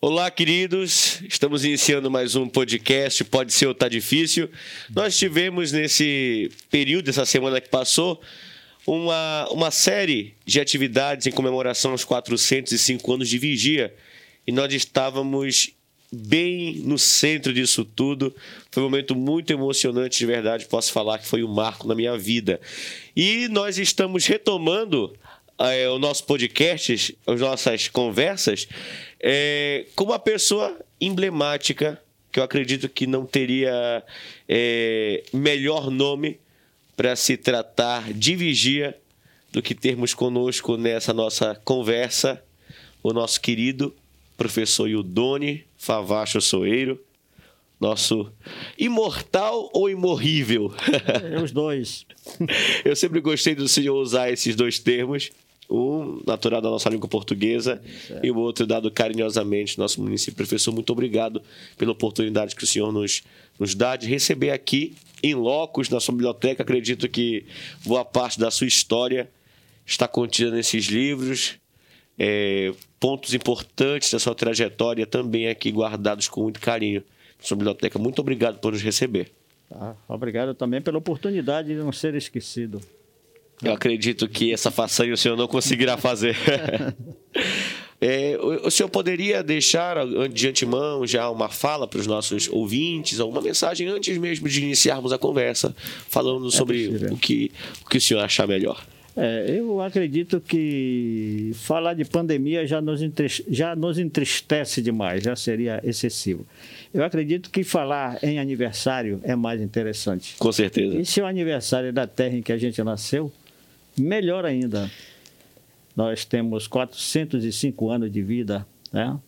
Olá, queridos. Estamos iniciando mais um podcast. Pode ser ou tá difícil. Nós tivemos nesse período, essa semana que passou, uma, uma série de atividades em comemoração aos 405 anos de vigia. E nós estávamos bem no centro disso tudo. Foi um momento muito emocionante, de verdade. Posso falar que foi um marco na minha vida. E nós estamos retomando é, o nosso podcast, as nossas conversas, é, com uma pessoa emblemática, que eu acredito que não teria é, melhor nome para se tratar de vigia do que termos conosco nessa nossa conversa o nosso querido professor Ildone Favacho Soeiro, nosso imortal ou imorrível? É, os dois. Eu sempre gostei do senhor usar esses dois termos um natural da nossa língua portuguesa certo. e o outro dado carinhosamente nosso município. Professor, muito obrigado pela oportunidade que o senhor nos, nos dá de receber aqui em locos na sua biblioteca. Acredito que boa parte da sua história está contida nesses livros. É, pontos importantes da sua trajetória também aqui guardados com muito carinho. Sua biblioteca, muito obrigado por nos receber. Tá, obrigado também pela oportunidade de não ser esquecido. Eu acredito que essa façanha o senhor não conseguirá fazer. É, o, senhor poderia deixar de antemão já uma fala para os nossos ouvintes, alguma mensagem antes mesmo de iniciarmos a conversa, falando é sobre o, que, o que o senhor achar melhor? É, eu acredito que falar de pandemia já nos, já nos entristece demais, já seria excessivo. Eu acredito que falar em aniversário é mais interessante. Com certeza. E se o aniversário é da terra em que a gente nasceu, Melhor ainda, nós temos 405 anos de vida, né?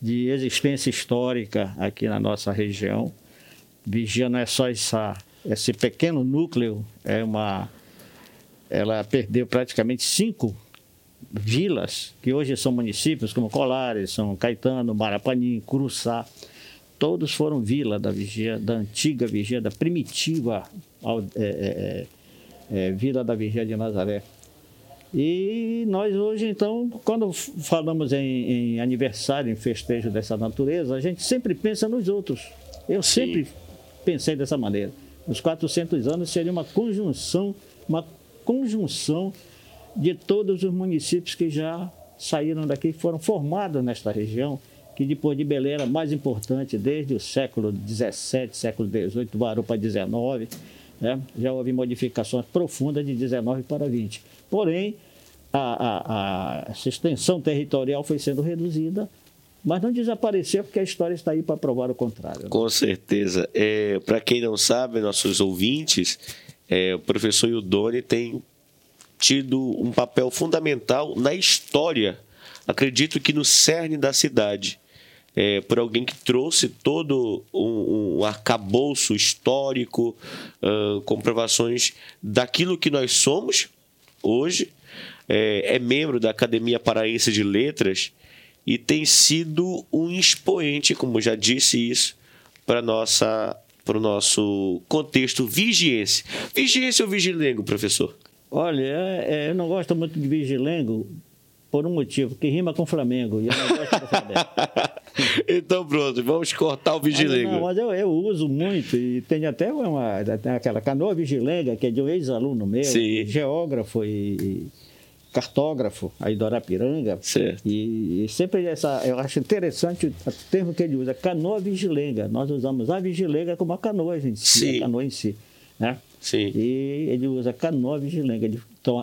de existência histórica aqui na nossa região. Vigia não é só essa, esse pequeno núcleo, é uma, ela perdeu praticamente cinco vilas, que hoje são municípios, como Colares, São Caetano, Marapanim, Curuçá. Todos foram vila da vigia, da antiga vigia, da primitiva é, é, é Vila da Virgem de Nazaré. E nós hoje, então, quando falamos em, em, aniversário, em festejo dessa natureza, a gente sempre pensa nos outros. Eu Sim. sempre pensei dessa maneira. Os 400 anos seria uma conjunção, uma conjunção de todos os municípios que já saíram daqui, foram formados nesta região, que depois de Belém era mais importante desde o século XVII, século XVIII, para XIX né? Já houve modificações profundas de 19 para 20. Porém, a, a, a, extensão territorial foi sendo reduzida, mas não desapareceu porque a história está aí para provar o contrário. Né? Com certeza. É, para quem não sabe, nossos ouvintes, é, o professor Ildone tem tido um papel fundamental na história, acredito que no cerne da cidade é, por alguém que trouxe todo um, um arcabouço histórico, uh, comprovações daquilo que nós somos hoje. É, é membro da Academia Paraense de Letras e tem sido um expoente, como já disse isso, para nossa para o nosso contexto vigiense. Vigiense ou vigilengo, professor? Olha, é, eu não gosto muito de vigilengo por um motivo, que rima com Flamengo. E eu não gosto do Flamengo. então pronto, vamos cortar o vigilenga. Não, mas eu, eu, uso muito e tem até uma, tem aquela canoa vigilenga, que é de um ex-aluno meu, Sim. geógrafo e cartógrafo aí do Arapiranga. Certo. E, e, sempre essa, eu acho interessante o termo que ele usa, canoa vigilenga. Nós usamos a vigilenga como a canoa em si, Sim. a canoa em si. Né? Sim. E ele usa canoa vigilenga, ele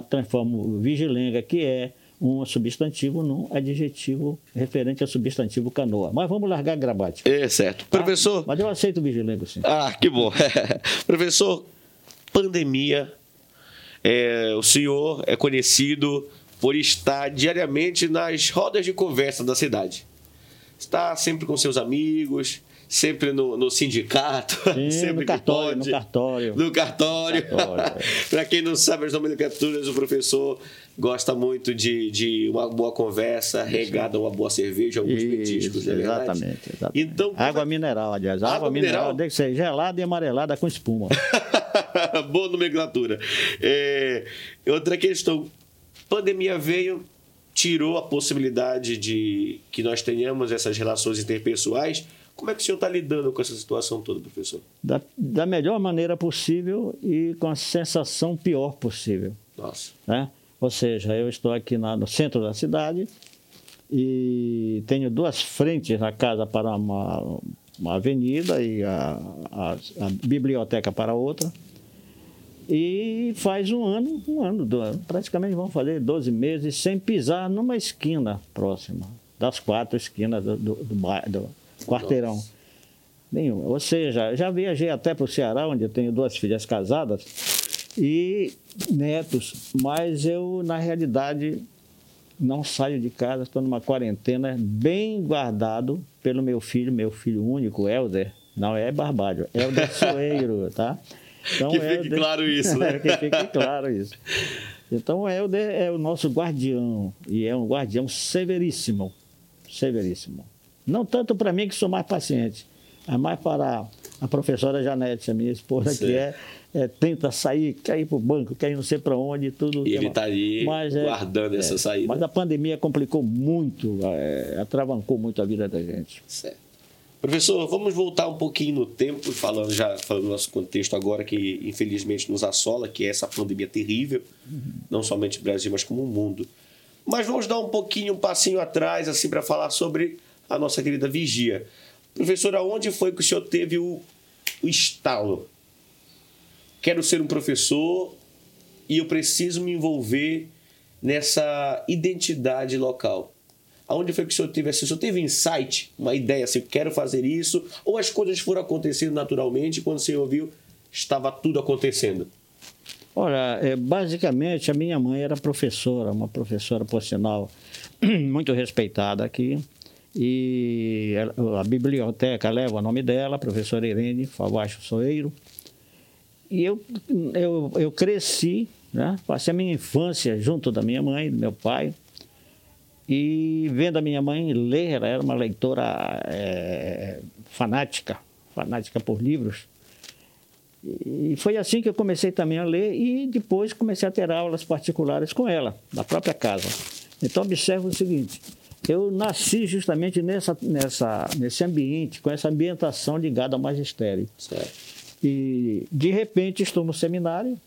transforma o vigilenga, que é um substantivo num adjetivo referente ao substantivo canoa. Mas vamos largar a gramática. É certo. Tá? Professor. Mas eu aceito o vigilengo, sim. Ah, que bom. Professor, pandemia. É, o senhor é conhecido por estar diariamente nas rodas de conversa da cidade. Está sempre com seus amigos, sempre no, no sindicato, Sim, sempre no cartório, pode, no cartório. No cartório. cartório é. Para quem não sabe as nomenclaturas, o professor gosta muito de, de uma boa conversa, regada uma boa cerveja, alguns Isso, petiscos, é exatamente, exatamente. Então, água mineral, aliás. Água, água mineral, mineral tem que ser gelada e amarelada com espuma. boa nomenclatura. É, outra questão. Pandemia veio, tirou a possibilidade de que nós tenhamos essas relações interpessoais. Como é que o senhor está lidando com essa situação toda, professor? Da, da melhor maneira possível e com a sensação pior possível. Nossa. Né? Ou seja, eu estou aqui na, no centro da cidade e tenho duas frentes na casa para uma, uma avenida e a, a, a biblioteca para outra. E faz um ano, um ano, praticamente vamos fazer 12 meses sem pisar numa esquina próxima, das quatro esquinas do, do, do, do quarteirão. Nenhuma. Ou seja, já viajei até para o Ceará, onde eu tenho duas filhas casadas e netos, mas eu, na realidade, não saio de casa, estou numa quarentena bem guardado pelo meu filho, meu filho único, Helder. Não é Barbádio, Helder Soeiro, tá? Então, que fique Helder... claro isso, né? que fique claro isso. Então, o Helder é o nosso guardião, e é um guardião severíssimo, severíssimo. Não tanto para mim, que sou mais paciente, mas mais para a professora Janete, a minha esposa, certo. que é, é, tenta sair, quer ir para o banco, quer ir não sei para onde, tudo. E ele está ali mas, é, guardando é, essa saída. Mas a pandemia complicou muito, é, atravancou muito a vida da gente. Certo. Professor, vamos voltar um pouquinho no tempo, falando já falando do nosso contexto agora, que infelizmente nos assola, que é essa pandemia terrível, uhum. não somente no Brasil, mas como o mundo. Mas vamos dar um pouquinho, um passinho atrás, assim, para falar sobre a nossa querida vigia. Professor, aonde foi que o senhor teve o, o estalo? Quero ser um professor e eu preciso me envolver nessa identidade local. Aonde foi que o senhor teve assim? O senhor teve insight, uma ideia assim, quero fazer isso? Ou as coisas foram acontecendo naturalmente quando o senhor ouviu, estava tudo acontecendo? Olha, é, basicamente a minha mãe era professora, uma professora, por sinal, muito respeitada aqui. E a, biblioteca leva o nome dela, professora Irene Favacho Soeiro. E eu, eu, eu cresci, né? passei a minha infância junto da minha mãe, do meu pai, e vendo a minha mãe ler, ela era uma leitora é, fanática, fanática por livros. E foi assim que eu comecei também a ler e depois comecei a ter aulas particulares com ela, na própria casa. Então observe o seguinte, eu nasci justamente nessa, nessa, nesse ambiente, com essa ambientação ligada ao magistério. Certo. E de repente estou no seminário,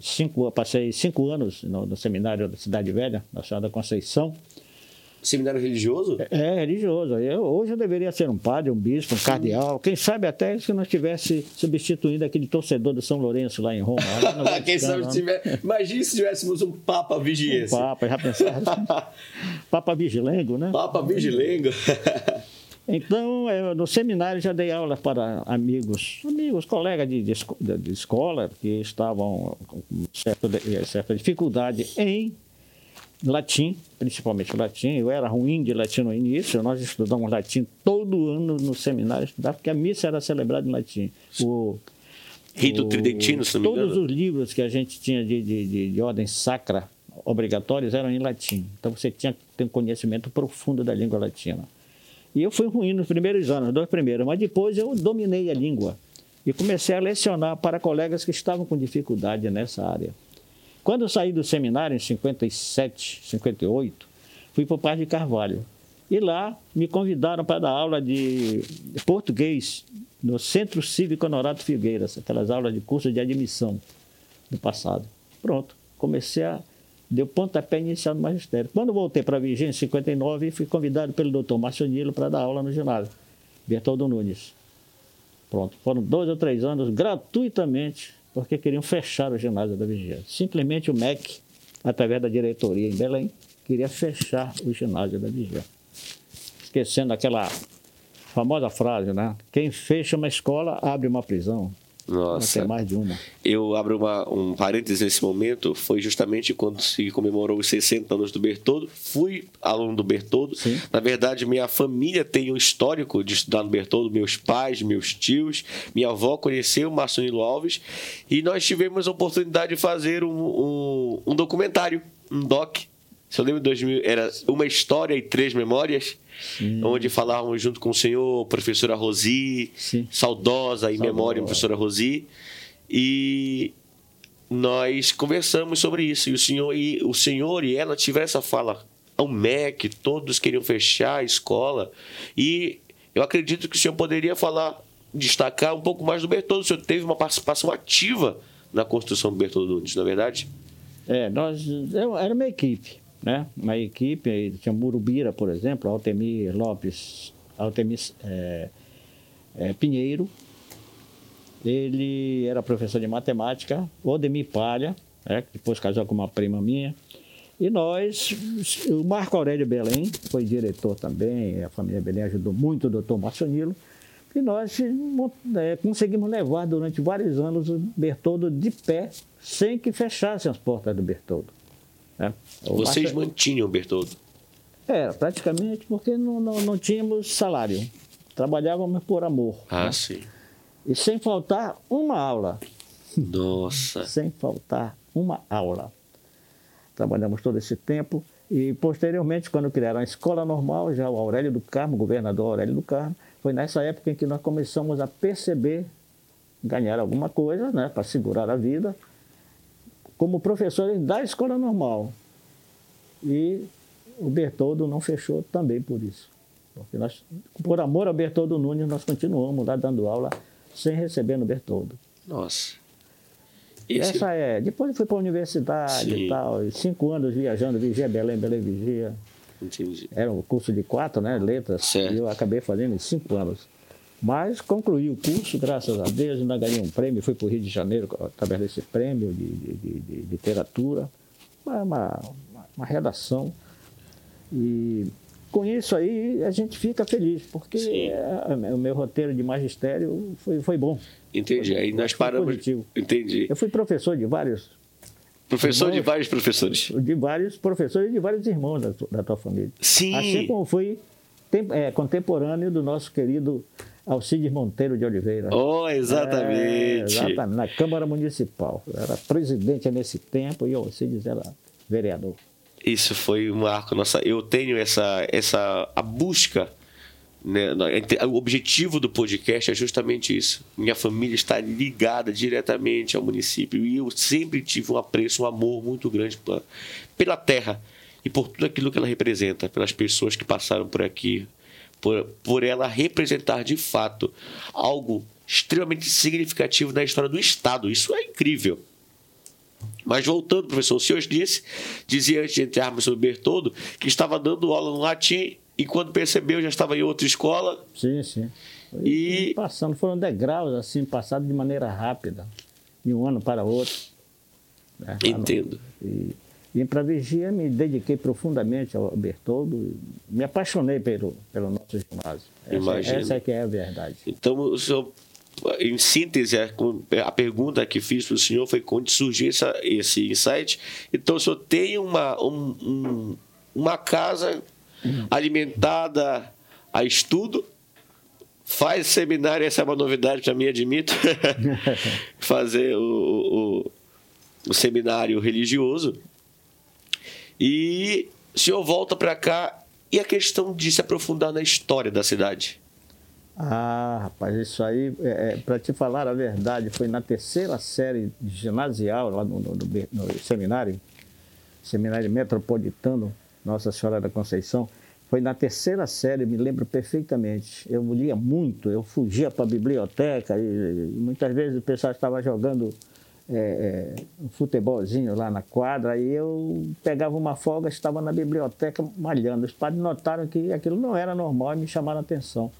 cinco, passei cinco anos no, no, seminário da Cidade Velha, na Senhora da Conceição. Seminário religioso? É, é religioso. Eu, hoje eu deveria ser um padre, um bispo, um cardeal. Quem sabe até se não estivesse substituindo aquele torcedor do São Lourenço lá em Roma. Lá Quem sabe se tiver... Imagine se tivéssemos um Papa Vigiense. Um Papa, já pensaram? Papa Vigilengo, né? Papa Vigilengo. Então, eu, no seminário já dei aula para amigos, amigos, colegas de, de, de escola que estavam com certa, certa dificuldade em latim, principalmente latim. Eu era ruim de latim no início, nós estudamos latim todo ano no seminário, porque a missa era celebrada em latim. O, Rito o, Tridentino, se não me engano. Todos os livros que a gente tinha de, de, de, de ordem sacra obrigatórios eram em latim. Então você tinha que ter um conhecimento profundo da língua latina. E eu fui ruim nos primeiros anos, dois primeiros, mas depois eu dominei a língua e comecei a lecionar para colegas que estavam com dificuldade nessa área. Quando eu saí do seminário, em 57, 58, fui para o Parque de Carvalho. E lá me convidaram para dar aula de português no Centro Cívico Honorato Figueiras, aquelas aulas de curso de admissão do passado. Pronto, comecei a deu pontapé inicial no magistério. Quando voltei para Virgínia, em 59, fui convidado pelo doutor Márcio Nilo para dar aula no ginásio, Bertoldo Nunes. Pronto, foram dois ou três anos gratuitamente, porque queriam fechar o ginásio da Virgínia. Simplesmente o MEC, através da diretoria em Belém, queria fechar o ginásio da Virgínia. Esquecendo aquela famosa frase, né? Quem fecha uma escola abre uma prisão. Nossa. Tem mais de uma. Eu abro uma, um parênteses nesse momento. Foi justamente quando se comemorou os 60 anos do Bertoldo. Fui aluno do Bertoldo. Sim. Na verdade, minha família tem um histórico de estudar no Bertoldo. Meus pais, meus tios. Minha avó conheceu o Marcelino Alves. E nós tivemos a oportunidade de fazer um, um, um documentário, um doc. Se eu lembro de 2000, era Uma História e Três Memórias Sim. onde falávamos junto com o senhor, professora Rosi, Sim. saudosa em memória, professora Rosi, e nós conversamos sobre isso. E o senhor e, o senhor e ela tiveram essa fala o MEC, todos queriam fechar a escola. E eu acredito que o senhor poderia falar, destacar um pouco mais do Bertoldo. O senhor teve uma participação ativa na construção do Bertoldo Nunes, não é verdade? É, nós, eu, era uma equipe, né? Uma equipe, tinha Murubira, por exemplo, Altemir Lopes, Altemir é, é, Pinheiro, ele era professor de matemática, Odemir Palha, né, que depois casou com uma prima minha, e nós, o Marco Aurélio Belém, foi diretor também, a família Belém ajudou muito o doutor Marcionilo, e nós é, conseguimos levar durante vários anos o Bertoldo de pé, sem que fechassem as portas do Bertoldo. Né? Vocês mantinham Bertoldo? Era, praticamente, porque não, não, não tínhamos salário. Trabalhávamos por amor. Ah, né? sim. E sem faltar uma aula. Nossa! sem faltar uma aula. Trabalhamos todo esse tempo e, posteriormente, quando criaram a escola normal, já o Aurélio do Carmo, governador Aurélio do Carmo, foi nessa época em que nós começamos a perceber, ganhar alguma coisa, né, para segurar a vida, como professores da escola normal. E o Bertoldo não fechou também por isso. Porque nós, por amor ao Bertoldo Nunes, nós continuamos lá dando aula sem receber no Bertoldo. Nossa. Esse... Essa é. Depois eu fui para a universidade Sim. e tal. Cinco anos viajando, Vigia Belém, Belém Vigia. Entendi. Era um curso de quatro, né? Letras. Certo. E eu acabei fazendo em cinco anos. Mas concluí o curso, graças a Deus, ainda ganhei um prêmio, fui para o Rio de Janeiro através desse prêmio de, de, de, literatura. Uma, uma, redação. E com isso aí a gente fica feliz, porque o meu roteiro de magistério foi, foi bom. Entendi. Aí nós paramos. Positivo. Entendi. Eu fui professor de vários. Professor irmãos, de vários professores. De vários professores e de vários irmãos da, da tua família. Sim. Assim como fui tem, é, contemporâneo do nosso querido Alcides Monteiro de Oliveira. Oh, exatamente. É, exatamente. Na Câmara Municipal. Eu era presidente nesse tempo e Alcides era vereador. Isso foi um marco nossa. Eu tenho essa essa a busca né? O objetivo do podcast é justamente isso. Minha família está ligada diretamente ao município e eu sempre tive um apreço, um amor muito grande pela, pela terra e por tudo aquilo que ela representa, pelas pessoas que passaram por aqui, por, por ela representar de fato algo extremamente significativo na história do Estado. Isso é incrível. Mas voltando, professor, o senhor disse, dizia antes de entrarmos sobre Bertoldo, que estava dando aula no latim e quando percebeu já estava em outra escola. Sim, sim. E, e passando, foram degraus assim, passados de maneira rápida, de um ano para outro. Né? Entendo. E vim para a Vigia, me dediquei profundamente ao Bertoldo, me apaixonei pelo, pelo nosso ginásio. Essa, essa é que é a verdade. Então, o senhor em síntese, a pergunta que fiz para o senhor foi quando surgiu essa, esse insight. Então, o senhor tem uma, um, um, uma casa alimentada a estudo, faz seminário, essa é uma novidade para mim, admito, fazer o, o, o, seminário religioso. E o senhor volta para cá e a questão de se aprofundar na história da cidade. Ah, rapaz, isso aí, é, é para te falar a verdade, foi na terceira série ginasial, lá no, no, no, no seminário, seminário metropolitano, Nossa Senhora da Conceição, foi na terceira série, me lembro perfeitamente. Eu lia muito, eu fugia para a biblioteca e, e, muitas vezes o pessoal estava jogando é, é, um futebolzinho lá na quadra e eu pegava uma folga, estava na biblioteca malhando. Os padres notaram que aquilo não era normal e me chamaram a atenção.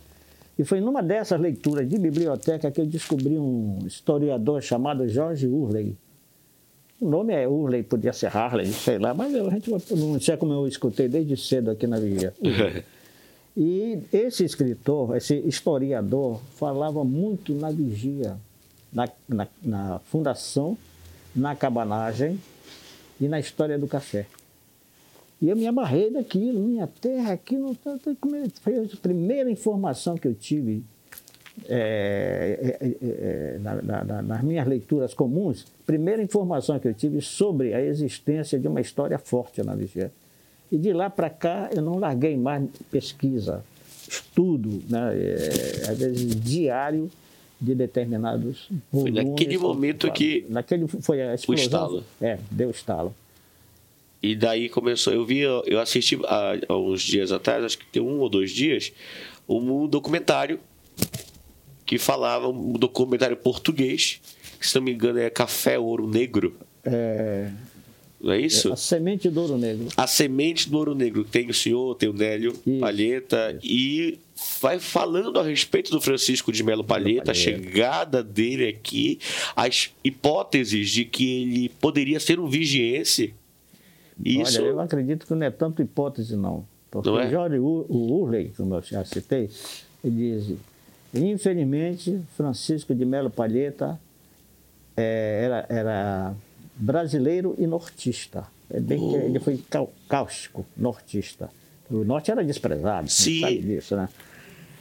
E foi numa dessas leituras de biblioteca que eu descobri um historiador chamado George Urley. O nome é Urley, podia ser Harley, sei lá, mas a gente não sei como eu escutei desde cedo aqui na Vigia. e esse escritor, esse historiador, falava muito na vigia, na, na, na fundação, na cabanagem e na história do café. E eu me amarrei daquilo, minha terra aqui não foi a primeira informação que eu tive é, é, é, é na, na, nas minhas leituras comuns, primeira informação que eu tive sobre a existência de uma história forte na Vigia. E de lá para cá eu não larguei mais pesquisa, estudo, né, é, às vezes diário de determinados volumes. Foi naquele momento que naquele foi a explosão. O estalo. É, deu estalo. E daí começou. Eu vi, eu assisti há, há uns dias atrás, acho que tem um ou dois dias, um documentário que falava, um documentário português, que se não me engano é Café Ouro Negro. É, Não é isso? a semente do ouro negro. A semente do ouro negro. Tem o senhor, tem o Nélio Isso, Palheta. E vai falando a respeito do Francisco de Melo Palheta, a chegada dele aqui, as hipóteses de que ele poderia ser um vigiense. Isso. Olha, eu acredito que não é tanto hipótese, não. Porque Não é? o Jorge Urley, como eu já citei, ele diz: infelizmente, Francisco de Melo Palheta é, era, era brasileiro e nortista. É bem que ele foi cáustico, nortista. O norte era desprezado, Sim. sabe disso, né?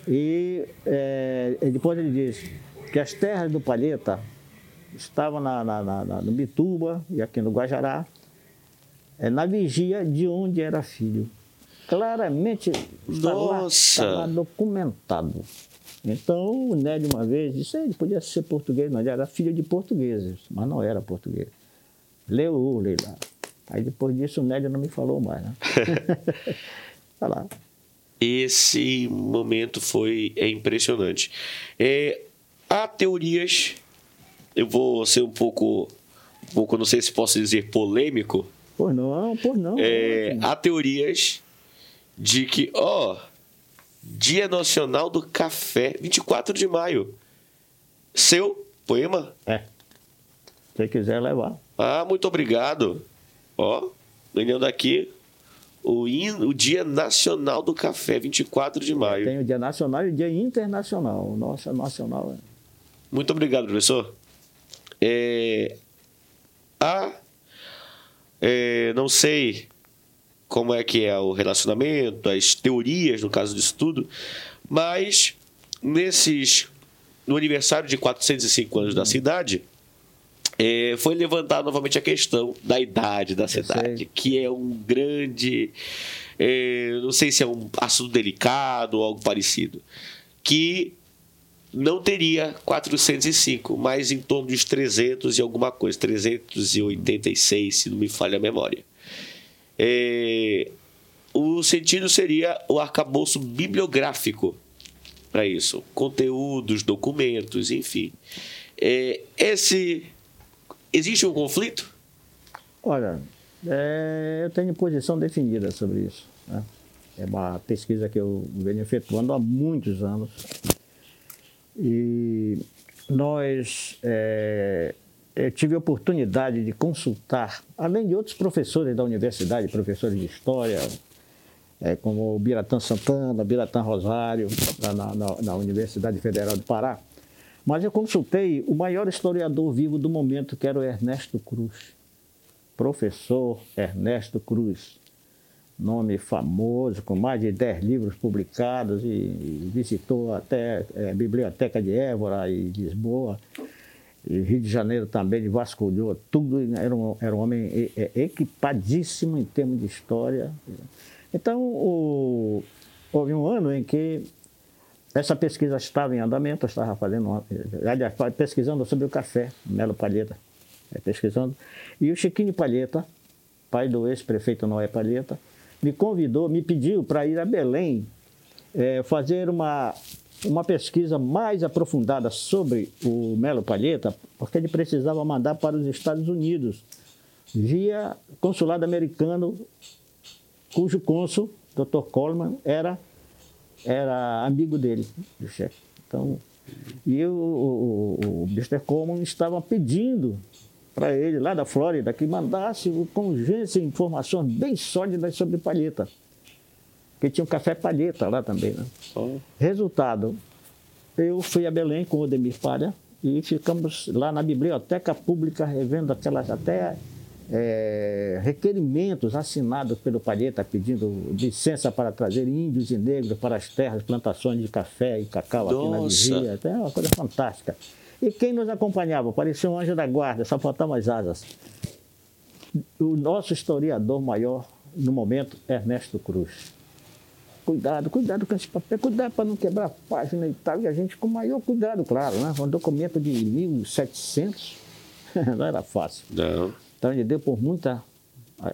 E, é, depois ele diz que as terras do Palheta estavam na, na- na- na- no Bituba e aqui no Guajará, é, na vigia de onde era filho. Claramente está lá, está lá documentado. Então, o Nélio uma vez disse, ele podia ser português, mas ele era filho de portugueses, mas não era português. Leu Urley lá. Aí depois disso o Nélio não me falou mais, né? Olha lá. Esse momento foi é impressionante. É, há teorias, eu vou ser um pouco, um pouco, não sei se posso dizer polêmico, Pois não, pois não. É, ótimo. há teorias de que, ó, Dia Nacional do Café, 24 de maio. Seu poema? É. Se quiser levar. Ah, muito obrigado. Ó, ganhando aqui o, hino- o Dia Nacional do Café, 24 de maio. Tem o dia nacional e o dia internacional. O nosso nacional é. Muito obrigado, professor. É, há, é, não sei como é que é o relacionamento, as teorias no caso disso tudo, mas nesses no aniversário de 405 anos da cidade, é, foi levantada novamente a questão da idade da cidade, que é um grande, é, não sei se é um assunto delicado ou algo parecido, que não teria 405, mas em torno dos 300 e alguma coisa, 386, se não me falha a memória. É, o sentido seria o arcabouço bibliográfico para isso, conteúdos, documentos, enfim. É, esse existe um conflito? Olha, é, eu tenho posição definida sobre isso. né? É uma pesquisa que eu venho efetuando há muitos anos. E nós, é, eu tive a oportunidade de consultar, além de outros professores da universidade, professores de história, é, como o Biratã Santana, Biratã Rosário, na, na- na Universidade Federal do Pará. Mas eu consultei o maior historiador vivo do momento, que era o Ernesto Cruz. Professor Ernesto Cruz. Nome famoso, com mais de 10 livros publicados e, visitou até é, a Biblioteca de Évora e Lisboa. E Rio de Janeiro também, vasculhou tudo. Era um, era um homem e- e- equipadíssimo em termos de história. Então, o- houve um ano em que essa pesquisa estava em andamento, eu estava fazendo, uma- aliás, pesquisando sobre o café, Melo Palheta, é, pesquisando. E o Chiquinho Palheta, pai do ex-prefeito Noé Palheta, me convidou, me pediu para ir a Belém é, fazer uma, uma pesquisa mais aprofundada sobre o Melo Palheta, porque ele precisava mandar para os Estados Unidos, via consulado americano, cujo cônsul, Dr. Coleman, era, era amigo dele, do chefe. Então, e o, o, o, Mr. Coleman estava pedindo para ele, lá da Flórida, que mandasse com urgência informações bem sólidas sobre palheta. Porque tinha um café palheta lá também, né? Resultado, eu fui a Belém com o Odemir Palha e ficamos lá na biblioteca pública revendo aquelas até é, requerimentos assinados pelo Palheta pedindo licença para trazer índios e negros para as terras, plantações de café e cacau aqui na Nossa! vigia. É uma coisa fantástica. E quem nos acompanhava? Parecia um anjo da guarda, só faltavam as asas. O nosso historiador maior, no momento, Ernesto Cruz. Cuidado, cuidado com esse papel, cuidado para não quebrar a página e tal. E a gente com o maior cuidado, claro, né? Um documento de 1700, não era fácil. Não. Então ele deu por muita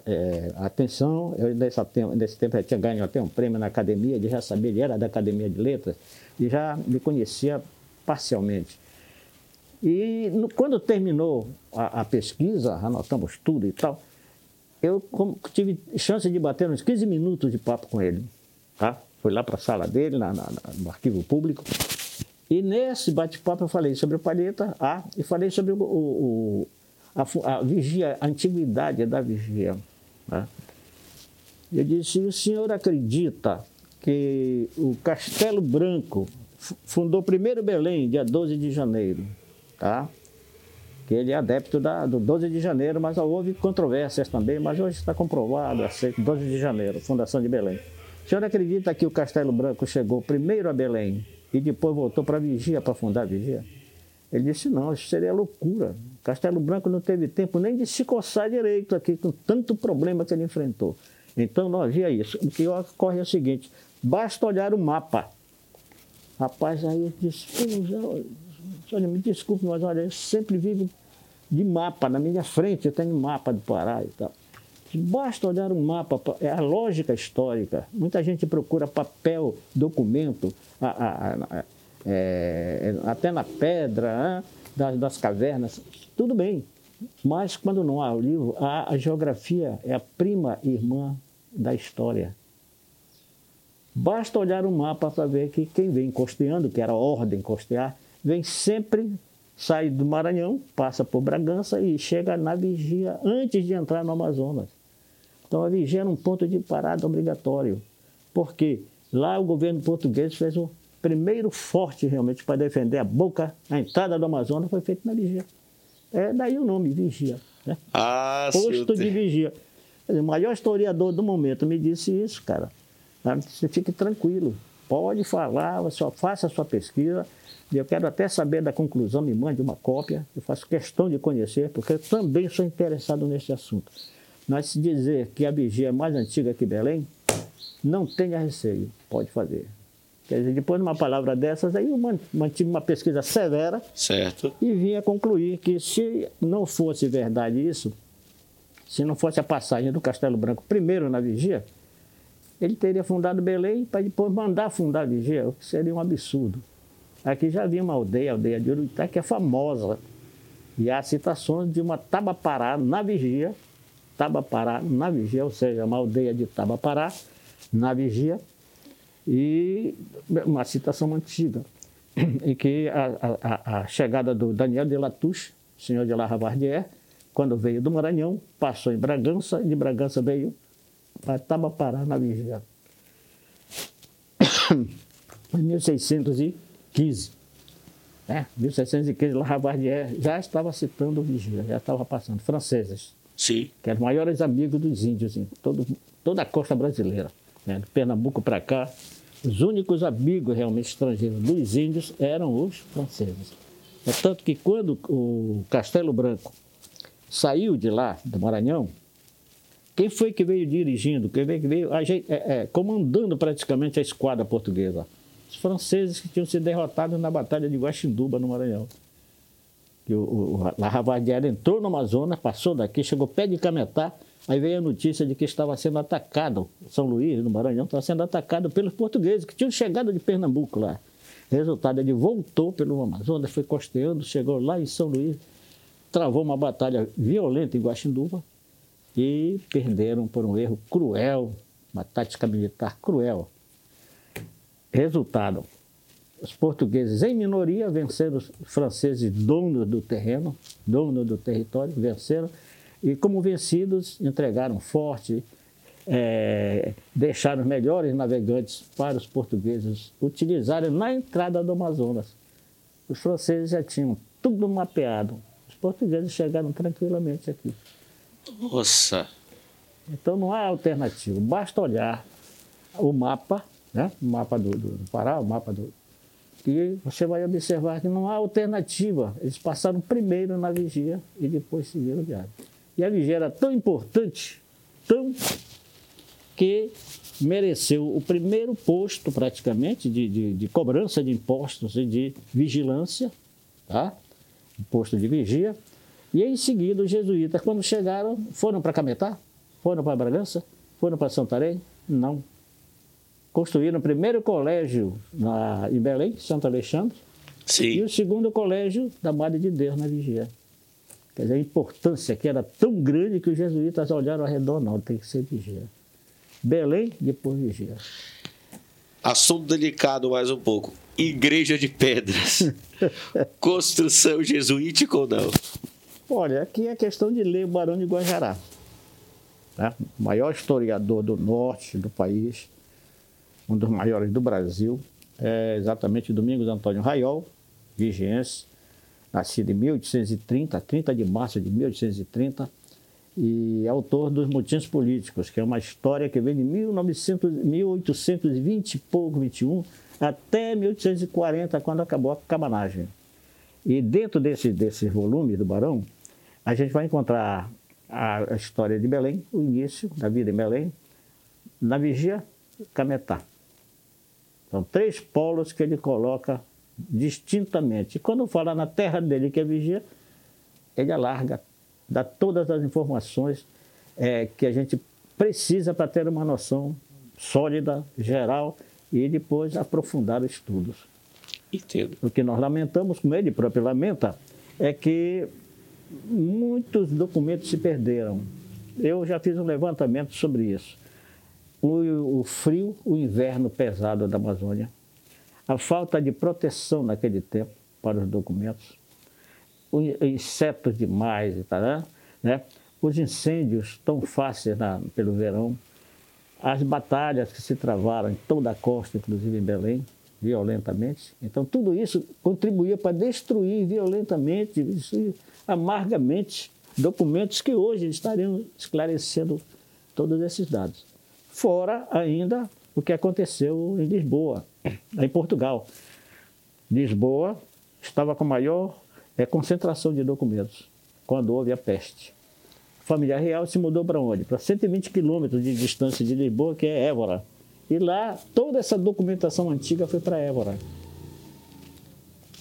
é, atenção, eu nesse tempo, nesse tempo já tinha ganho até um prêmio na academia, ele já sabia, ele era da academia de letras, e já me conhecia parcialmente. E no, quando terminou a, a, pesquisa, anotamos tudo e tal, eu tive chance de bater uns 15 minutos de papo com ele. Tá? Fui lá para a sala dele, na, na, no arquivo público, e nesse bate-papo eu falei sobre o palheta A e falei sobre o, o, a, a, vigia, a antiguidade da vigia. Né? Eu disse, o senhor acredita que o Castelo Branco fundou primeiro Belém, dia 12 de janeiro, tá? que ele é adepto da, do 12 de janeiro, mas houve controvérsias também, mas hoje está comprovado, aceito, 12 de janeiro, fundação de Belém. O senhor acredita que o Castelo Branco chegou primeiro a Belém e depois voltou para Vigia, para fundar Vigia. Ele disse, não, isso seria loucura. Castelo Branco não teve tempo nem de se coçar direito aqui, com tanto problema que ele enfrentou. Então não havia isso. O que ocorre é o seguinte, basta olhar o mapa. Rapaz, aí eu disse, olha, me desculpe, mas olha, eu sempre vivo de mapa, na minha frente eu tenho mapa do Pará e tal. Basta olhar um mapa, é a lógica histórica. Muita gente procura papel, documento, a, a, a, é, até na pedra das, das, cavernas. Tudo bem, mas quando não há o livro, a, geografia é a prima irmã da história. Basta olhar um mapa para ver que quem vem costeando, que era a ordem costear, vem sempre sai do Maranhão, passa por Bragança e chega na vigia antes de entrar no Amazonas. Então a vigia era um ponto de parada obrigatório. Porque lá o governo português fez o primeiro forte realmente para defender a boca, a entrada do Amazonas foi feito na vigia. É daí o nome, vigia. Né? Ah, Posto de vigia. o maior historiador do momento me disse isso, cara. Tá? Você fique tranquilo. Pode falar, só faça a sua pesquisa. Eu quero até saber da conclusão, me mande uma cópia. Eu faço questão de conhecer, porque eu também sou interessado nesse assunto. Mas se dizer que a vigia é mais antiga que Belém, não tenha receio, pode fazer. Quer dizer, depois de uma palavra dessas, aí eu mantive uma pesquisa severa certo. e vinha concluir que se não fosse verdade isso, se não fosse a passagem do Castelo Branco primeiro na vigia, ele teria fundado Belém para depois mandar fundar a vigia, o que seria um absurdo. Aqui já havia uma aldeia, a aldeia de Uruitá, que é famosa. E há citações de uma Tabapará na vigia, Tabapará na Vigia, ou seja, uma aldeia de Tabapará na Vigia, e uma citação antiga, em que a, a, a chegada do Daniel de Latouche, senhor de La Ravardière, quando veio do Maranhão, passou em Bragança, e de Bragança veio para Tabapará na Vigia. em 1615. Né? 1615, La Ravardière já estava citando Vigia, já estava passando, franceses. Sim. Que eram os maiores amigos dos índios em todo, toda a costa brasileira. Né? De Pernambuco para cá, os únicos amigos realmente estrangeiros dos índios eram os franceses. É tanto que quando o Castelo Branco saiu de lá, do Maranhão, quem foi que veio dirigindo, quem veio, veio é, é, comandando praticamente a esquadra portuguesa? Os franceses que tinham sido derrotados na Batalha de Guaxinduba, no Maranhão que o, o entrou no Amazonas, passou daqui, chegou pé de Cametá, aí veio a notícia de que estava sendo atacado, São Luís, no Maranhão, estava sendo atacado pelos portugueses, que tinham chegado de Pernambuco lá. Resultado, ele voltou pelo Amazonas, foi costeando, chegou lá em São Luís, travou uma batalha violenta em Guaxinduva e perderam por um erro cruel, uma tática militar cruel. Resultado, os portugueses em minoria venceram os franceses donos do terreno, donos do território, venceram, e como vencidos, entregaram forte, é, deixaram os melhores navegantes para os portugueses utilizarem na entrada do Amazonas. Os franceses já tinham tudo mapeado. Os portugueses chegaram tranquilamente aqui. Nossa! Então não há alternativa, basta olhar o mapa, né? o mapa do, do Pará, o mapa do, e você vai observar que não há alternativa. Eles passaram primeiro na vigia e depois seguiram viagem. E a vigia era tão importante, tão que mereceu o primeiro posto, praticamente, de, de, de cobrança de impostos e de vigilância, tá? o posto de vigia. E em seguida, os jesuítas, quando chegaram, foram para Cametá, Foram para Bragança? Foram para Santarém? Não. Construíram o primeiro colégio na, em Belém, Santo Alexandre, Sim. e o segundo colégio da Madre de Deus na Vigia. Quer dizer, a importância que era tão grande que os jesuítas olharam ao redor, não, tem que ser Vigia. Belém, depois Vigia. Assunto delicado mais um pouco. Igreja de Pedras. Construção jesuítica ou não? Olha, aqui é questão de ler o Barão de Guajará. Né? O maior historiador do norte do país, um dos maiores do Brasil, é exatamente Domingos Antônio Raiol, vigiense, nascido em 1830, 30 de março de 1830, e autor dos Motins Políticos, que é uma história que vem de 1900, 1820 e pouco, 21, até 1840, quando acabou a cabanagem. E dentro desse, desse volume do Barão, a gente vai encontrar a, a história de Belém, o início da vida em Belém, na Vigia, Cametá. São três polos que ele coloca distintamente. E quando fala na terra dele, que é Vigia, ele alarga, dá todas as informações é, que a gente precisa para ter uma noção sólida, geral, e depois aprofundar os estudos. Entendo. O que nós lamentamos, como ele próprio lamenta, é que muitos documentos se perderam. Eu já fiz um levantamento sobre isso. O, o frio, o inverno pesado da Amazônia, a falta de proteção naquele tempo para os documentos, os insetos demais e tal, né? os incêndios tão fáceis na, pelo verão, as batalhas que se travaram em toda a costa, inclusive em Belém, violentamente. Então, tudo isso contribuía para destruir violentamente, amargamente, documentos que hoje estariam esclarecendo todos esses dados. Fora ainda o que aconteceu em Lisboa, em Portugal. Lisboa estava com maior é, concentração de documentos quando houve a peste. A família real se mudou para onde? Para 120 quilômetros de distância de Lisboa, que é Évora. E lá toda essa documentação antiga foi para Évora.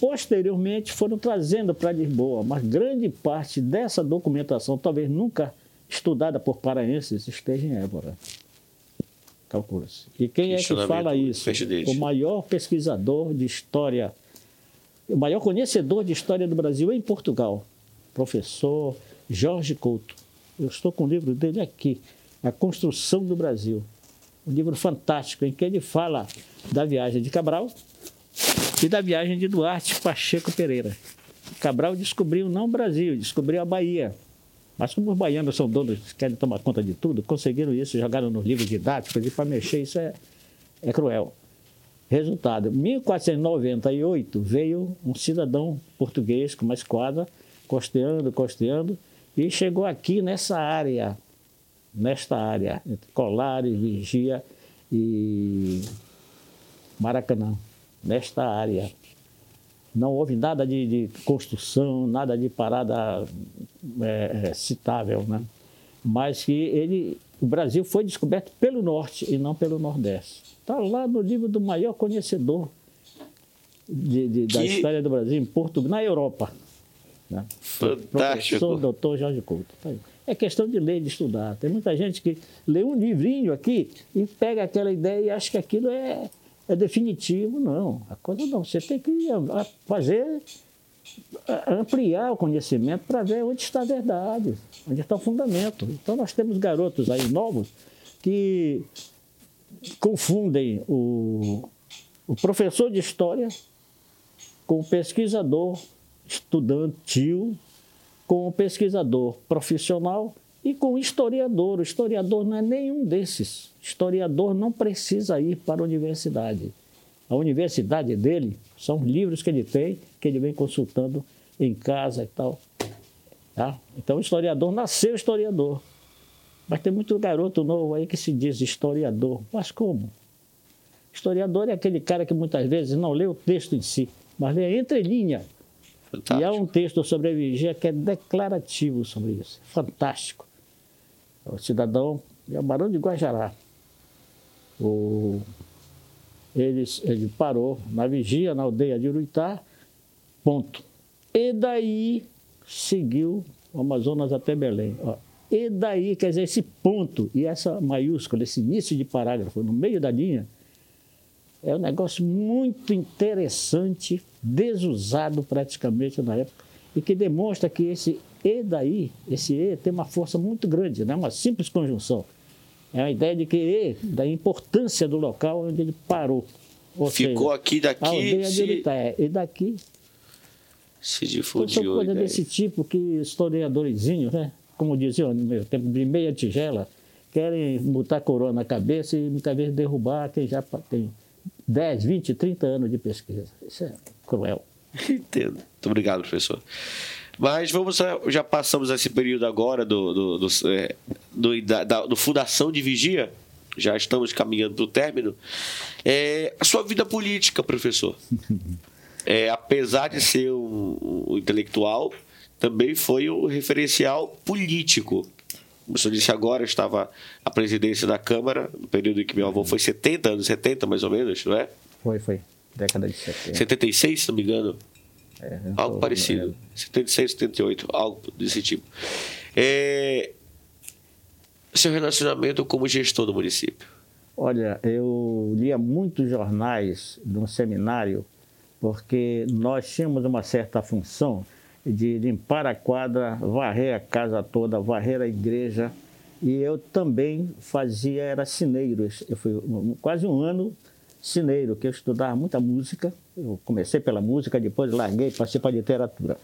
Posteriormente foram trazendo para Lisboa, mas grande parte dessa documentação, talvez nunca estudada por paraenses, esteja em Évora. Calcula-se. E quem é que fala isso? O maior pesquisador de história, o maior conhecedor de história do Brasil em Portugal, professor Jorge Couto. Eu estou com o livro dele aqui, A Construção do Brasil. Um livro fantástico em que ele fala da viagem de Cabral e da viagem de Duarte Pacheco Pereira. Cabral descobriu não o Brasil, descobriu a Bahia. Mas como os baianos são donos, querem tomar conta de tudo, conseguiram isso, jogaram nos livros didáticos e para mexer isso é, é cruel. Resultado, em 1498 veio um cidadão português com uma esquadra, costeando, costeando, e chegou aqui nessa área, nesta área, entre Colares, Vigia e Maracanã, nesta área. Não houve nada de, de construção, nada de parada é, é, citável, né? mas que ele, o Brasil foi descoberto pelo norte e não pelo nordeste. Está lá no livro do maior conhecedor de, de, da história do Brasil em Portugal, na Europa. Né? Fantástico. Professor doutor Jorge Couto. Tá é questão de ler, de estudar. Tem muita gente que lê um livrinho aqui e pega aquela ideia e acha que aquilo é, é definitivo. Não, a coisa não. Você tem que fazer, ampliar o conhecimento para ver onde está a verdade, onde está o fundamento. Então, nós temos garotos aí novos que confundem o, o professor de história com o pesquisador estudantil, com o pesquisador profissional e com o historiador. O historiador não é nenhum desses. O historiador não precisa ir para a universidade. A universidade dele são livros que ele tem, que ele vem consultando em casa e tal. Tá? Então, o historiador nasceu historiador. Mas tem muito garoto novo aí que se diz historiador. Mas como? Historiador é aquele cara que muitas vezes não lê o texto em si, mas lê entre linha. Fantástico. E há um texto sobre a vigia que é declarativo sobre isso. Fantástico. O cidadão é o Barão de Guajará. O, ele, ele parou na vigia, na aldeia de Uruitá, ponto. E daí seguiu o Amazonas até Belém. Ó, E daí, quer dizer, esse ponto e essa maiúscula, esse início de parágrafo no meio da linha, é um negócio muito interessante, desusado praticamente na época, e que demonstra que esse e daí, esse e tem uma força muito grande, não é uma simples conjunção. É a ideia de que e, da importância do local onde ele parou. Ou Ficou seja, aqui, daqui. A aldeia se... dele tá, é, e daqui. Se difundiu. Então, coisa desse tipo que historiadorzinhos, né? Como diziam no meu tempo, de meia tigela, querem botar coroa na cabeça e muitas vezes derrubar quem já tem 10, 20, 30 anos de pesquisa. Isso é cruel. Entendo. Muito obrigado, professor. Mas vamos, já passamos esse período agora do, do, do, é, do, da, do Fundação de Vigia, já estamos caminhando para o término. É, a sua vida política, professor. É, apesar de ser um, um intelectual, também foi um referencial político. Como o senhor disse agora, estava à presidência da Câmara, no período em que meu avô foi 70 anos, 70 mais ou menos, não é? Foi, foi. Década de 70. 76, se não me engano. É, algo tô, parecido. É... 76, 78, algo desse tipo. É... Seu relacionamento como gestor do município? Olha, eu lia muitos jornais no seminário, porque nós tínhamos uma certa função de limpar a quadra, varrer a casa toda, varrer a igreja. E eu também fazia, era cineiro. Eu fui quase um ano cineiro, que eu estudava muita música. Eu comecei pela música, depois larguei, passei para a literatura.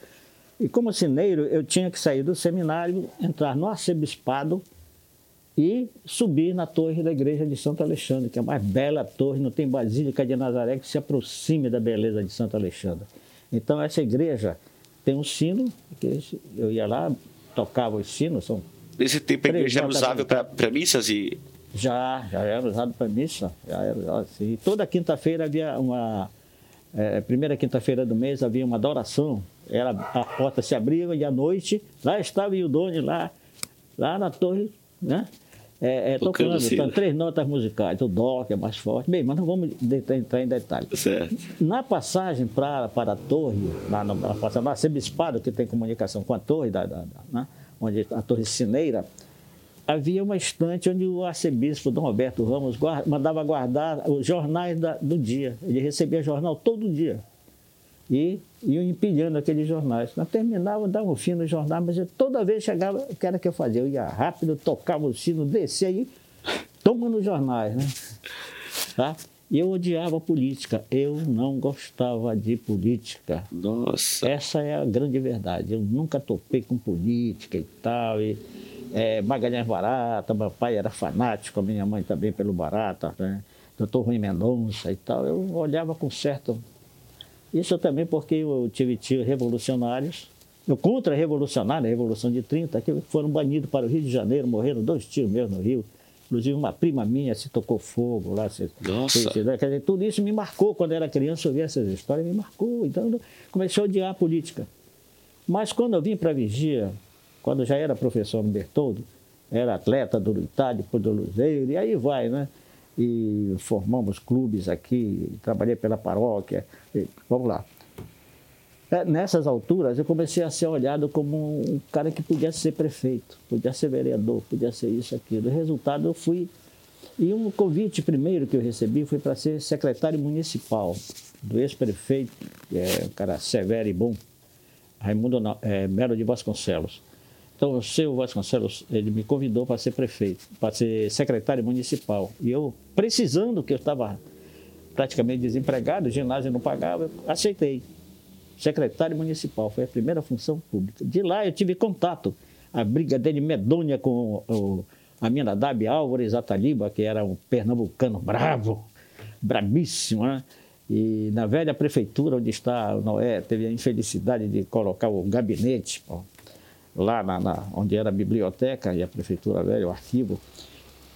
E como cineiro, eu tinha que sair do seminário, entrar no arcebispado e subir na torre da igreja de Santo Alexandre, que é a mais bela torre, não tem basílica de Nazaré que se aproxime da beleza de Santo Alexandre. Então, essa igreja tem um sino, que eu ia lá, tocava os sinos. São Nesse tempo a igreja era usável para missas e. Já, já era usado para missa. Já era, assim. Toda quinta-feira havia uma. É, primeira quinta-feira do mês havia uma adoração. Era, a porta se abria e à noite, lá estava o Doni lá, lá na torre, né? é, é, tocando, tocando três notas musicais, o dó, que é mais forte. Bem, mas não vamos entrar em detalhes. Certo. Na passagem pra, para a torre, na, na, na na Sebispado, que tem comunicação com a torre, da, da, da né? onde a torre Cineira, havia uma estante onde o arcebispo Dom Roberto Ramos guarda, mandava guardar os jornais da, do dia. Ele recebia jornal todo dia e iam empilhando aqueles jornais. Nós terminava, dava um fim no jornal, mas eu, toda vez chegava, o que era que eu fazia? Eu ia rápido, tocava o sino, descia aí, toma nos jornais, né? Tá? E eu odiava a política, eu não gostava de política. Nossa! Essa é a grande verdade. Eu nunca topei com política e tal. E, é, Magalhães Barata, meu pai era fanático, a minha mãe também pelo Barata, né? Doutor Rui Mendonça e tal. Eu olhava com certo isso também porque eu tive tios revolucionários, eu contra-revolucionário, a Revolução de 30, que foram banidos para o Rio de Janeiro, morreram dois tios meus no Rio. Inclusive, uma prima minha se tocou fogo lá. Se, Nossa! Se, quer dizer, tudo isso me marcou. Quando eu era criança, eu vi essas histórias, me marcou. Então, comecei a odiar a política. Mas quando eu vim para a Vigia, quando já era professor no Bertoldo, era atleta do Itá, depois do Luzeiro, e aí vai, né? e formamos clubes aqui, trabalhei pela paróquia. E, vamos lá. É, nessas alturas, eu comecei a ser olhado como um cara que podia ser prefeito, podia ser vereador, podia ser isso, aquilo. O resultado, eu fui. E um convite primeiro que eu recebi foi para ser secretário municipal do ex-prefeito, é, um cara severo e bom, Raimundo é, Melo de Vasconcelos. Então, o seu Vasconcelos, ele me convidou para ser prefeito, para ser secretário municipal. E eu, precisando, que eu estava praticamente desempregado, o ginásio não pagava, eu aceitei. Secretário municipal, foi a primeira função pública. De lá eu tive contato, a briga dele medonha com o, a minha Nadab Álvares Ataliba, que era um pernambucano bravo, brabíssimo, né? E na velha prefeitura, onde está o Noé, teve a infelicidade de colocar o gabinete, lá na, na, onde era a biblioteca e a prefeitura velha, o arquivo,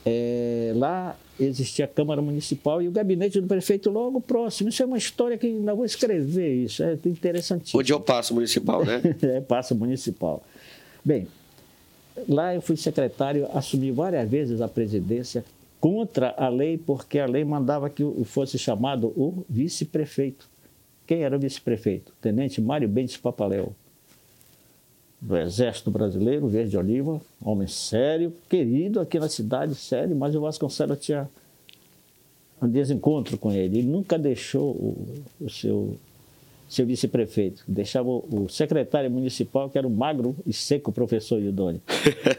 é, lá existia a Câmara Municipal e o gabinete do prefeito logo próximo. Isso é uma história que ainda vou escrever, isso é interessantíssimo. Onde é o Passo Municipal, né? é, Passo Municipal. Bem, lá eu fui secretário, assumi várias vezes a presidência contra a lei, porque a lei mandava que fosse chamado o vice-prefeito. Quem era o vice-prefeito? Tenente Mário Bentes Papaléu do Exército Brasileiro, Verde Oliva, homem sério, querido aqui na cidade, sério, mas o Vasconcelos tinha um desencontro com ele. Ele nunca deixou o, o seu, seu vice-prefeito, deixava o, o, secretário municipal, que era o magro e seco professor Iudoni.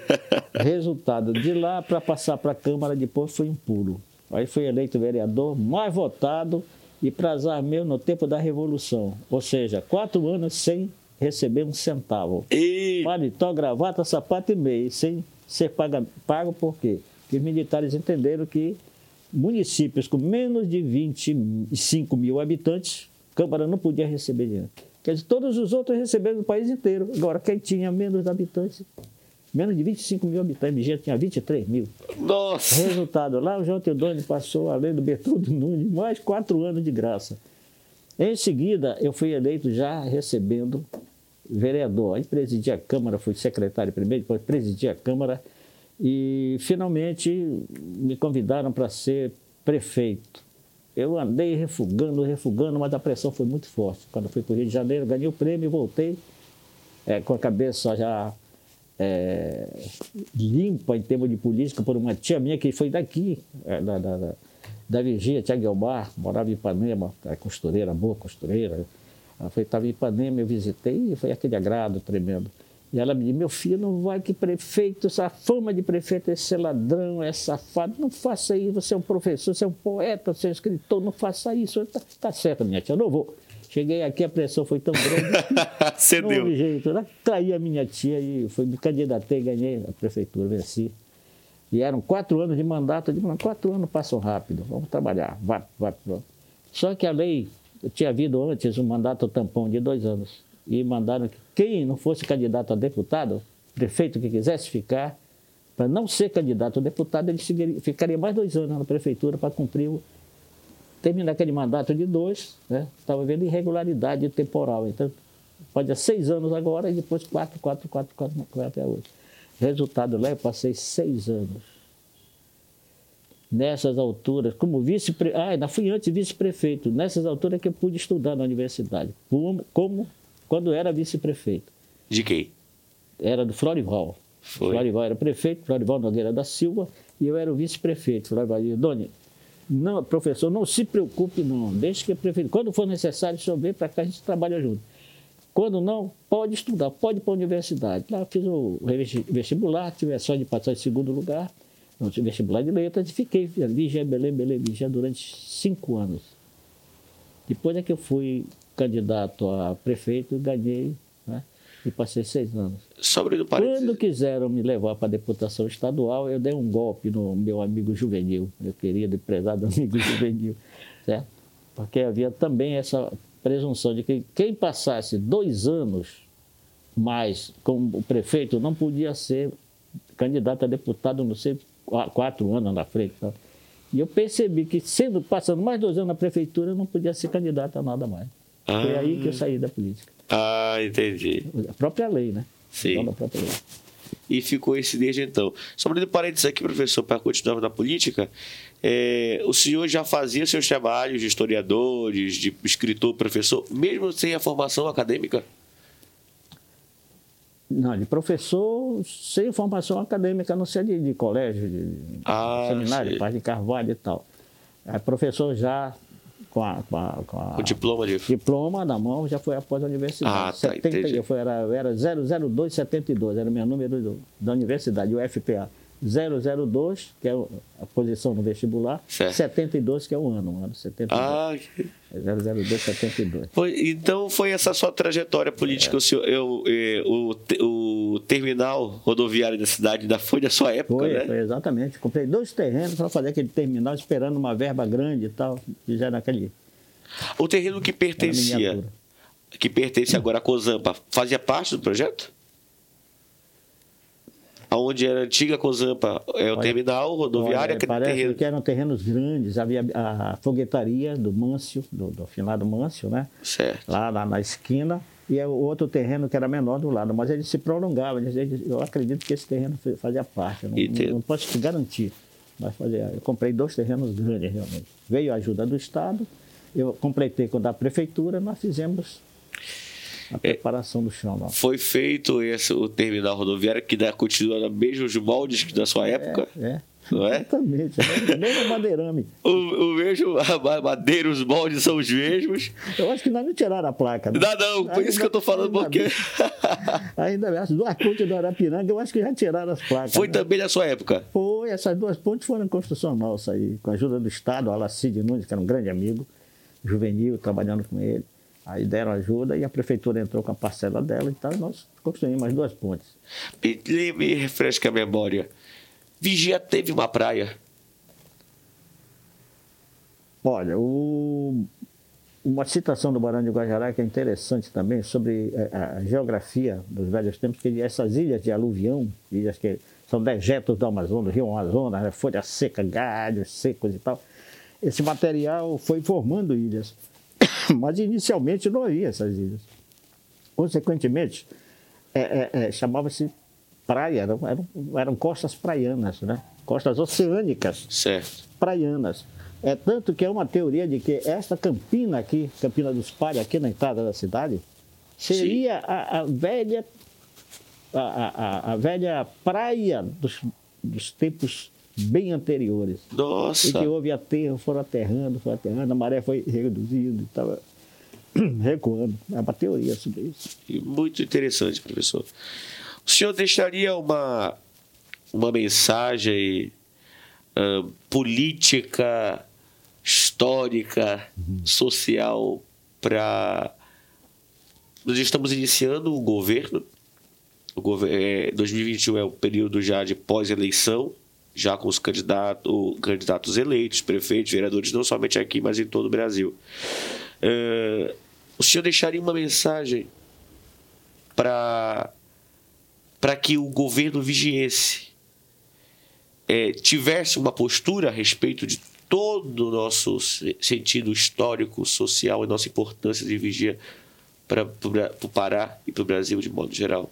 Resultado, de lá para passar para a Câmara, depois foi um pulo. Aí foi eleito vereador mais votado e para azar meu no tempo da Revolução. Ou seja, quatro anos sem receber um centavo. E... Paletó, gravata, sapato e meio, sem ser paga, pago por quê? Porque os militares entenderam que municípios com menos de 25 mil habitantes, Câmara não podia receber dinheiro. Quer dizer, todos os outros receberam no país inteiro. Agora, quem tinha menos habitantes, menos de 25 mil habitantes, Vigília tinha 23 mil. Nossa! Resultado, lá o João Teodoro passou, além do Bertoldo Nunes, mais quatro anos de graça. Em seguida, eu fui eleito já recebendo vereador. Aí presidi a Câmara, fui secretário primeiro, depois presidi a Câmara e finalmente me convidaram para ser prefeito. Eu andei refugando, refugando, mas a pressão foi muito forte. Quando fui para o Rio de Janeiro, ganhei o prêmio e voltei é, com a cabeça já é, limpa em termos de política por uma tia minha que foi daqui, é, da, da, da, Virgínia, Tia Guilmar, morava em Ipanema, é costureira, boa costureira. Ela foi, estava em Ipanema, eu visitei e foi aquele agrado tremendo. E ela me disse, meu filho, não vai que prefeito, essa fama de prefeito é ser ladrão, é safado, não faça isso, você é um professor, você é um poeta, você é um escritor, não faça isso. Está tá certo, minha tia, eu não vou. Cheguei aqui, a pressão foi tão grande. Cedeu. Não houve jeito. Né? Traí a minha tia e fui, me candidatei, ganhei a prefeitura, venci. E eram quatro anos de mandato. Eu digo, quatro anos passam rápido, vamos trabalhar, vai, vai. Só que a lei, tinha havido antes um mandato tampão de dois anos. E mandaram que quem não fosse candidato a deputado, prefeito que quisesse ficar, para não ser candidato a deputado, ele ficaria mais dois anos na prefeitura para cumprir o terminar aquele mandato de dois, né? Estava vendo irregularidade temporal. Então, pode ser seis anos agora e depois quatro, quatro, quatro, quatro, quatro até hoje. Resultado lá, eu passei seis anos. Nessas alturas, como vice ah, ainda fui antes vice-prefeito, nessas alturas que eu pude estudar na universidade, como, como quando era vice-prefeito. De quem? Era do Florival. Foi. Florival era prefeito, Florival Nogueira da Silva, e eu era o vice-prefeito. Florival, Doni, não, professor, não se preocupe não, deixe que eu prefiro. Quando for necessário, o senhor vem para cá, a gente trabalha junto. Quando não, pode estudar, pode ir para a universidade. Lá fiz o vestibular, tive a sorte de passar em segundo lugar, no vestibular de letras, e fiquei vigia, Belém, Belém, vigia durante cinco anos. Depois é que eu fui candidato a prefeito, ganhei, né? e passei seis anos. Sobre parênteses. Quando quiseram me levar para a deputação estadual, eu dei um golpe no meu amigo juvenil, meu querido e prezado amigo juvenil, certo? Porque havia também essa presunção de que quem passasse dois anos mais como prefeito não podia ser candidato a deputado, não sei, quatro anos na frente. Tá? E eu percebi que, sendo passando mais dois anos na prefeitura, eu não podia ser candidato a nada mais. Ah. Foi aí que eu saí da política. Ah, entendi. A própria lei, né? Sim. Da própria lei. E ficou esse desde então. Só abrindo parênteses aqui, professor, para continuar na política, é, o senhor já fazia seus trabalhos de historiadores, de escritor, professor, mesmo sem a formação acadêmica? Não, de professor sem formação acadêmica, não sei de, de colégio, de, ah, seminário, Paz de Carvalho e tal. É professor já com, a, com, a, com a, o diploma de... Diploma na mão, já foi após a universidade. Ah, tá, 70, eu foi, era, era 00272, era o meu número do, da universidade, o FPA. 002, que é a posição no vestibular, certo. 72, que é o ano, o ano 72. Ah, que... 002, 72. Foi, então foi essa sua trajetória política, é. o, senhor, eu, eu, o, o terminal rodoviário da cidade da foi da sua época, foi, né? Foi, exatamente. Comprei dois terrenos para fazer aquele terminal, esperando uma verba grande e tal, fizeram aquele... O terreno que pertencia, que pertence agora à Cozampa, fazia parte do projeto? Onde era a antiga Cozampa, é o olha, terminal rodoviário. Olha, parece terreno... que eram terrenos grandes, havia a foguetaria do Mâncio, do, do finado Mâncio, né? Certo. Lá, lá na esquina, e o outro terreno que era menor do lado, mas ele se prolongava. Eu acredito que esse terreno fazia parte, não, não, não posso te garantir. Mas fazia, eu comprei dois terrenos grandes, realmente. Veio a ajuda do Estado, eu completei com a da Prefeitura, nós fizemos a preparação do chão. Não. Foi feito esse, o terminal rodoviário que dá, continua nos mesmos moldes que da sua época? É. Não é? Exatamente, é o mesmo madeirame. O, o mesmo, a madeira, os moldes são os mesmos. Eu acho que nós não tiraram a placa. Né? Não, não, por isso que eu tô falando porque. Ainda as duas pontes do Arapiranga, eu acho que já tiraram as placas. Foi né? também na sua época? Foi, essas duas pontes foram em construção nossa aí, com a ajuda do Estado, o Alacide Nunes, que era um grande amigo, juvenil, trabalhando com ele. Aí deram ajuda e a prefeitura entrou com a parcela dela, então nós construímos as duas pontes. Me, me refresca a memória. Vigia teve uma praia? Olha, o, uma citação do Barão de Guajará que é interessante também sobre a, é, a geografia dos velhos tempos, que essas ilhas de aluvião, ilhas que são dejetos do Amazonas, do rio Amazonas, né, folha seca, galhos secos e tal, esse material foi formando ilhas. Mas inicialmente não havia essas ilhas. Consequentemente, é, é, é chamava-se praia, eram, eram, eram costas praianas, né? costas oceânicas certo. praianas. É tanto que é uma teoria de que esta campina aqui, Campina dos Palha, aqui na entrada da cidade, seria a, a, velha a, a, a, velha praia dos, dos tempos bem anteriores. Nossa! E que houve aterro, foram aterrando, foram aterrando, a maré foi reduzindo, estava recuando. É uma teoria sobre isso. Muito interessante, professor. O senhor deixaria uma, uma mensagem uh, política, histórica, uhum. social para. Nós estamos iniciando o governo. O governo é, 2021 é o período já de pós-eleição, já com os candidatos, candidatos eleitos, prefeitos, vereadores, não somente aqui, mas em todo o Brasil. Uh, o senhor deixaria uma mensagem para para que o governo vigiesse, é, tivesse uma postura a respeito de todo o nosso sentido histórico, social e nossa importância de vigia para o Pará e para o Brasil de modo geral?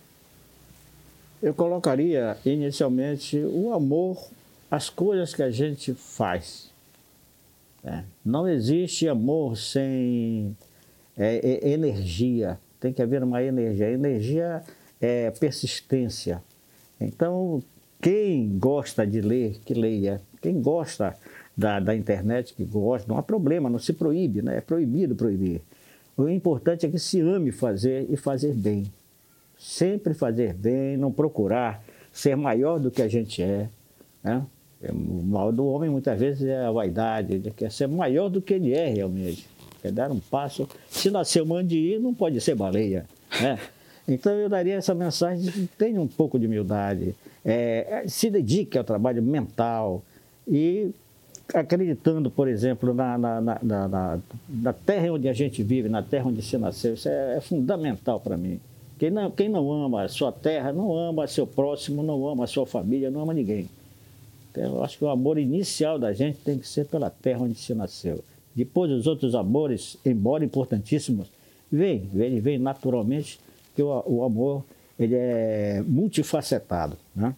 Eu colocaria inicialmente o amor às coisas que a gente faz. É. Não existe amor sem é, é, energia. Tem que haver uma energia. Energia é persistência. Então, quem gosta de ler, que leia. Quem gosta da, da internet, que gosta, não há problema, não se proíbe, né? é proibido proibir. O importante é que se ame fazer e fazer bem. Sempre fazer bem, não procurar ser maior do que a gente é. Né? O mal do homem muitas vezes é a vaidade, ele quer ser maior do que ele é realmente. Quer dar um passo. Se nasceu mandiri, não pode ser baleia. Né? Então eu daria essa mensagem tenha um pouco de humildade, é, se dedique ao trabalho mental e acreditando, por exemplo, na, na, na, na, na terra onde a gente vive, na terra onde se nasceu, isso é, é fundamental para mim. Quem não, quem não ama a sua terra, não ama seu próximo, não ama a sua família, não ama ninguém. Então, eu acho que o amor inicial da gente tem que ser pela terra onde se nasceu. Depois os outros amores, embora importantíssimos, vêm, vêm, vêm naturalmente porque o, o amor ele é multifacetado. Né?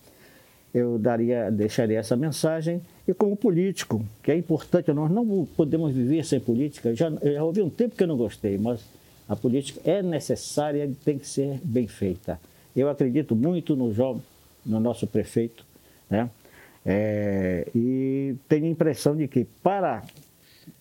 Eu daria, deixaria essa mensagem. E como político, que é importante, nós não podemos viver sem política. Já, já houve um tempo que eu não gostei, mas a política é necessária e tem que ser bem feita. Eu acredito muito no jovem, no nosso prefeito, né? É, e tenho a impressão de que para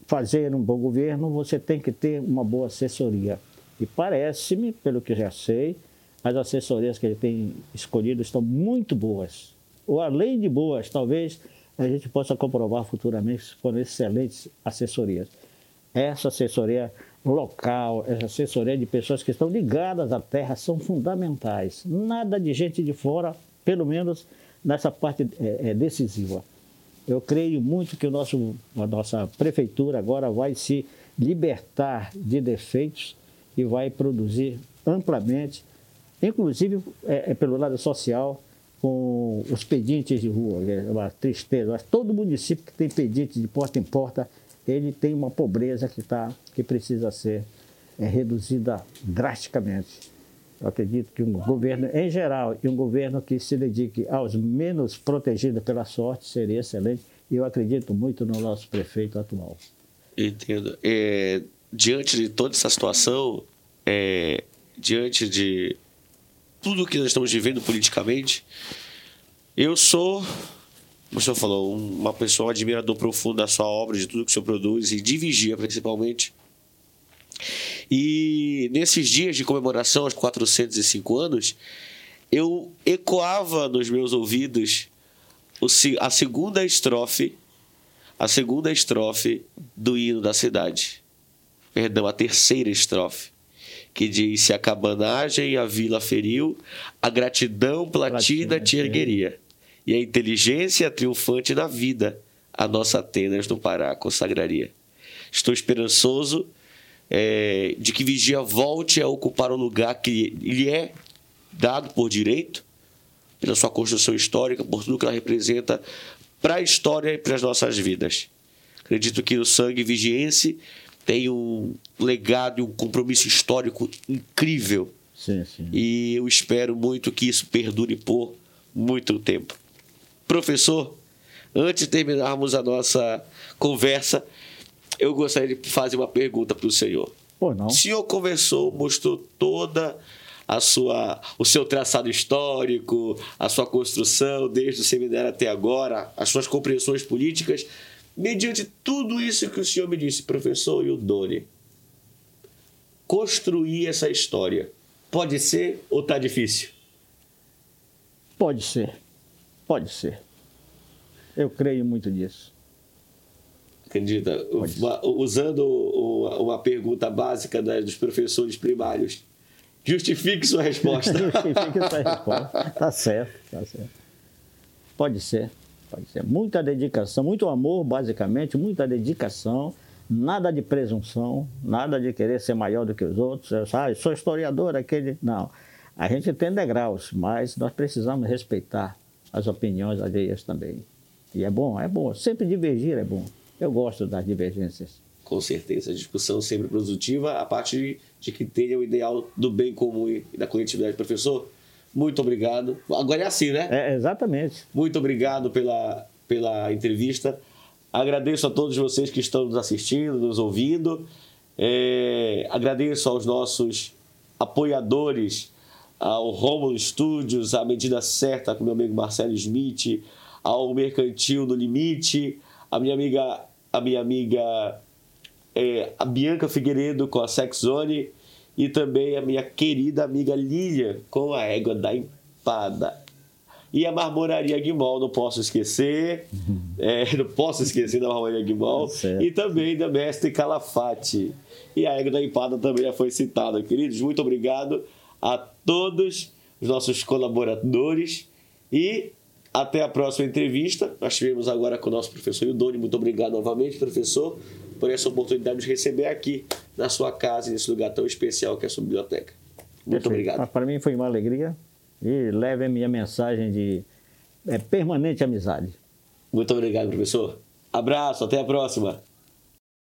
fazer um bom governo você tem que ter uma boa assessoria. E parece-me, pelo que já sei, as assessorias que ele tem escolhido estão muito boas. Ou além de boas, talvez a gente possa comprovar futuramente foram excelentes assessorias. Essa assessoria local, essa assessoria de pessoas que estão ligadas à terra são fundamentais. Nada de gente de fora, pelo menos nessa parte é, é decisiva. Eu creio muito que o nosso, a nossa prefeitura agora vai se libertar de defeitos e vai produzir amplamente, inclusive é, é pelo lado social, com os pedintes de rua, é uma tristeza. Mas todo município que tem pedinte de porta em porta, ele tem uma pobreza que, tá, que precisa ser é, reduzida drasticamente. Eu acredito que um governo em geral e um governo que se dedique aos menos protegidos pela sorte seria excelente. E eu acredito muito no nosso prefeito atual. Entendo. É, diante de toda essa situação, é, diante de tudo que nós estamos vivendo politicamente, eu sou, como o senhor falou, uma pessoa, um admirador profundo da sua obra, de tudo que o senhor produz e de vigia principalmente. E nesses dias de comemoração aos 405 anos, eu ecoava nos meus ouvidos a segunda estrofe, a segunda estrofe do hino da cidade. Perdão, a terceira estrofe, que diz: Se a cabanagem a vila feriu, a gratidão platina te ergueria, e a inteligência triunfante na vida, a nossa Atenas no Pará consagraria. Estou esperançoso é, de que Vigia volte a ocupar o lugar que lhe é dado por direito, pela sua construção histórica, por tudo que ela representa para a história e para as nossas vidas. Acredito que o sangue vigiense tem um legado e um compromisso histórico incrível. Sim, sim. E eu espero muito que isso perdure por muito tempo. Professor, antes de terminarmos a nossa conversa, eu gostaria de fazer uma pergunta para o senhor. Pô, não. O senhor conversou, mostrou toda a sua, o seu traçado histórico, a sua construção, desde o seminário até agora, as suas compreensões políticas. Mediante tudo isso que o senhor me disse, professor Ildone, construir essa história, pode ser ou está difícil? Pode ser. Pode ser. Eu creio muito nisso. Acredita? Usando uma, uma, pergunta básica né, dos professores primários. Justifique sua resposta. Justifique sua resposta. Tá certo, tá certo. Pode ser, pode ser. Muita dedicação, muito amor, basicamente, muita dedicação, nada de presunção, nada de querer ser maior do que os outros. Eu, ah, sou historiador, aquele. Não. A gente tem degraus, mas nós precisamos respeitar as opiniões alheias também. E é bom, é bom. Sempre divergir é bom. Eu gosto das divergências. Com certeza, a discussão sempre produtiva, a partir de que tenha o ideal do bem comum e da coletividade. Professor, muito obrigado. Agora é assim, né? É, exatamente. Muito obrigado pela, pela entrevista. Agradeço a todos vocês que estão nos assistindo, nos ouvindo. É, agradeço aos nossos apoiadores, ao Romulo Studios, à Medida Certa, com meu amigo Marcelo Smith, ao Mercantil no Limite, a minha amiga, a minha amiga é, a Bianca Figueiredo com a Sex Zone e também a minha querida amiga Lilia com a Égua da Empada. E a Marmoraria Guimol, não posso esquecer. É, não posso esquecer da Marmoraria Guimol. Tá e também da Mestre Calafate. E a Égua da Empada também já foi citada. Queridos, muito obrigado a todos os nossos colaboradores. E até a próxima entrevista. Nós tivemos agora com o nosso professor Ildoni. Muito obrigado novamente, professor, por essa oportunidade de receber aqui na sua casa, nesse lugar tão especial que é a sua biblioteca. Muito Perfeito. obrigado. Para mim foi uma alegria e leve a minha mensagem de é, permanente amizade. Muito obrigado, professor. Abraço, até a próxima.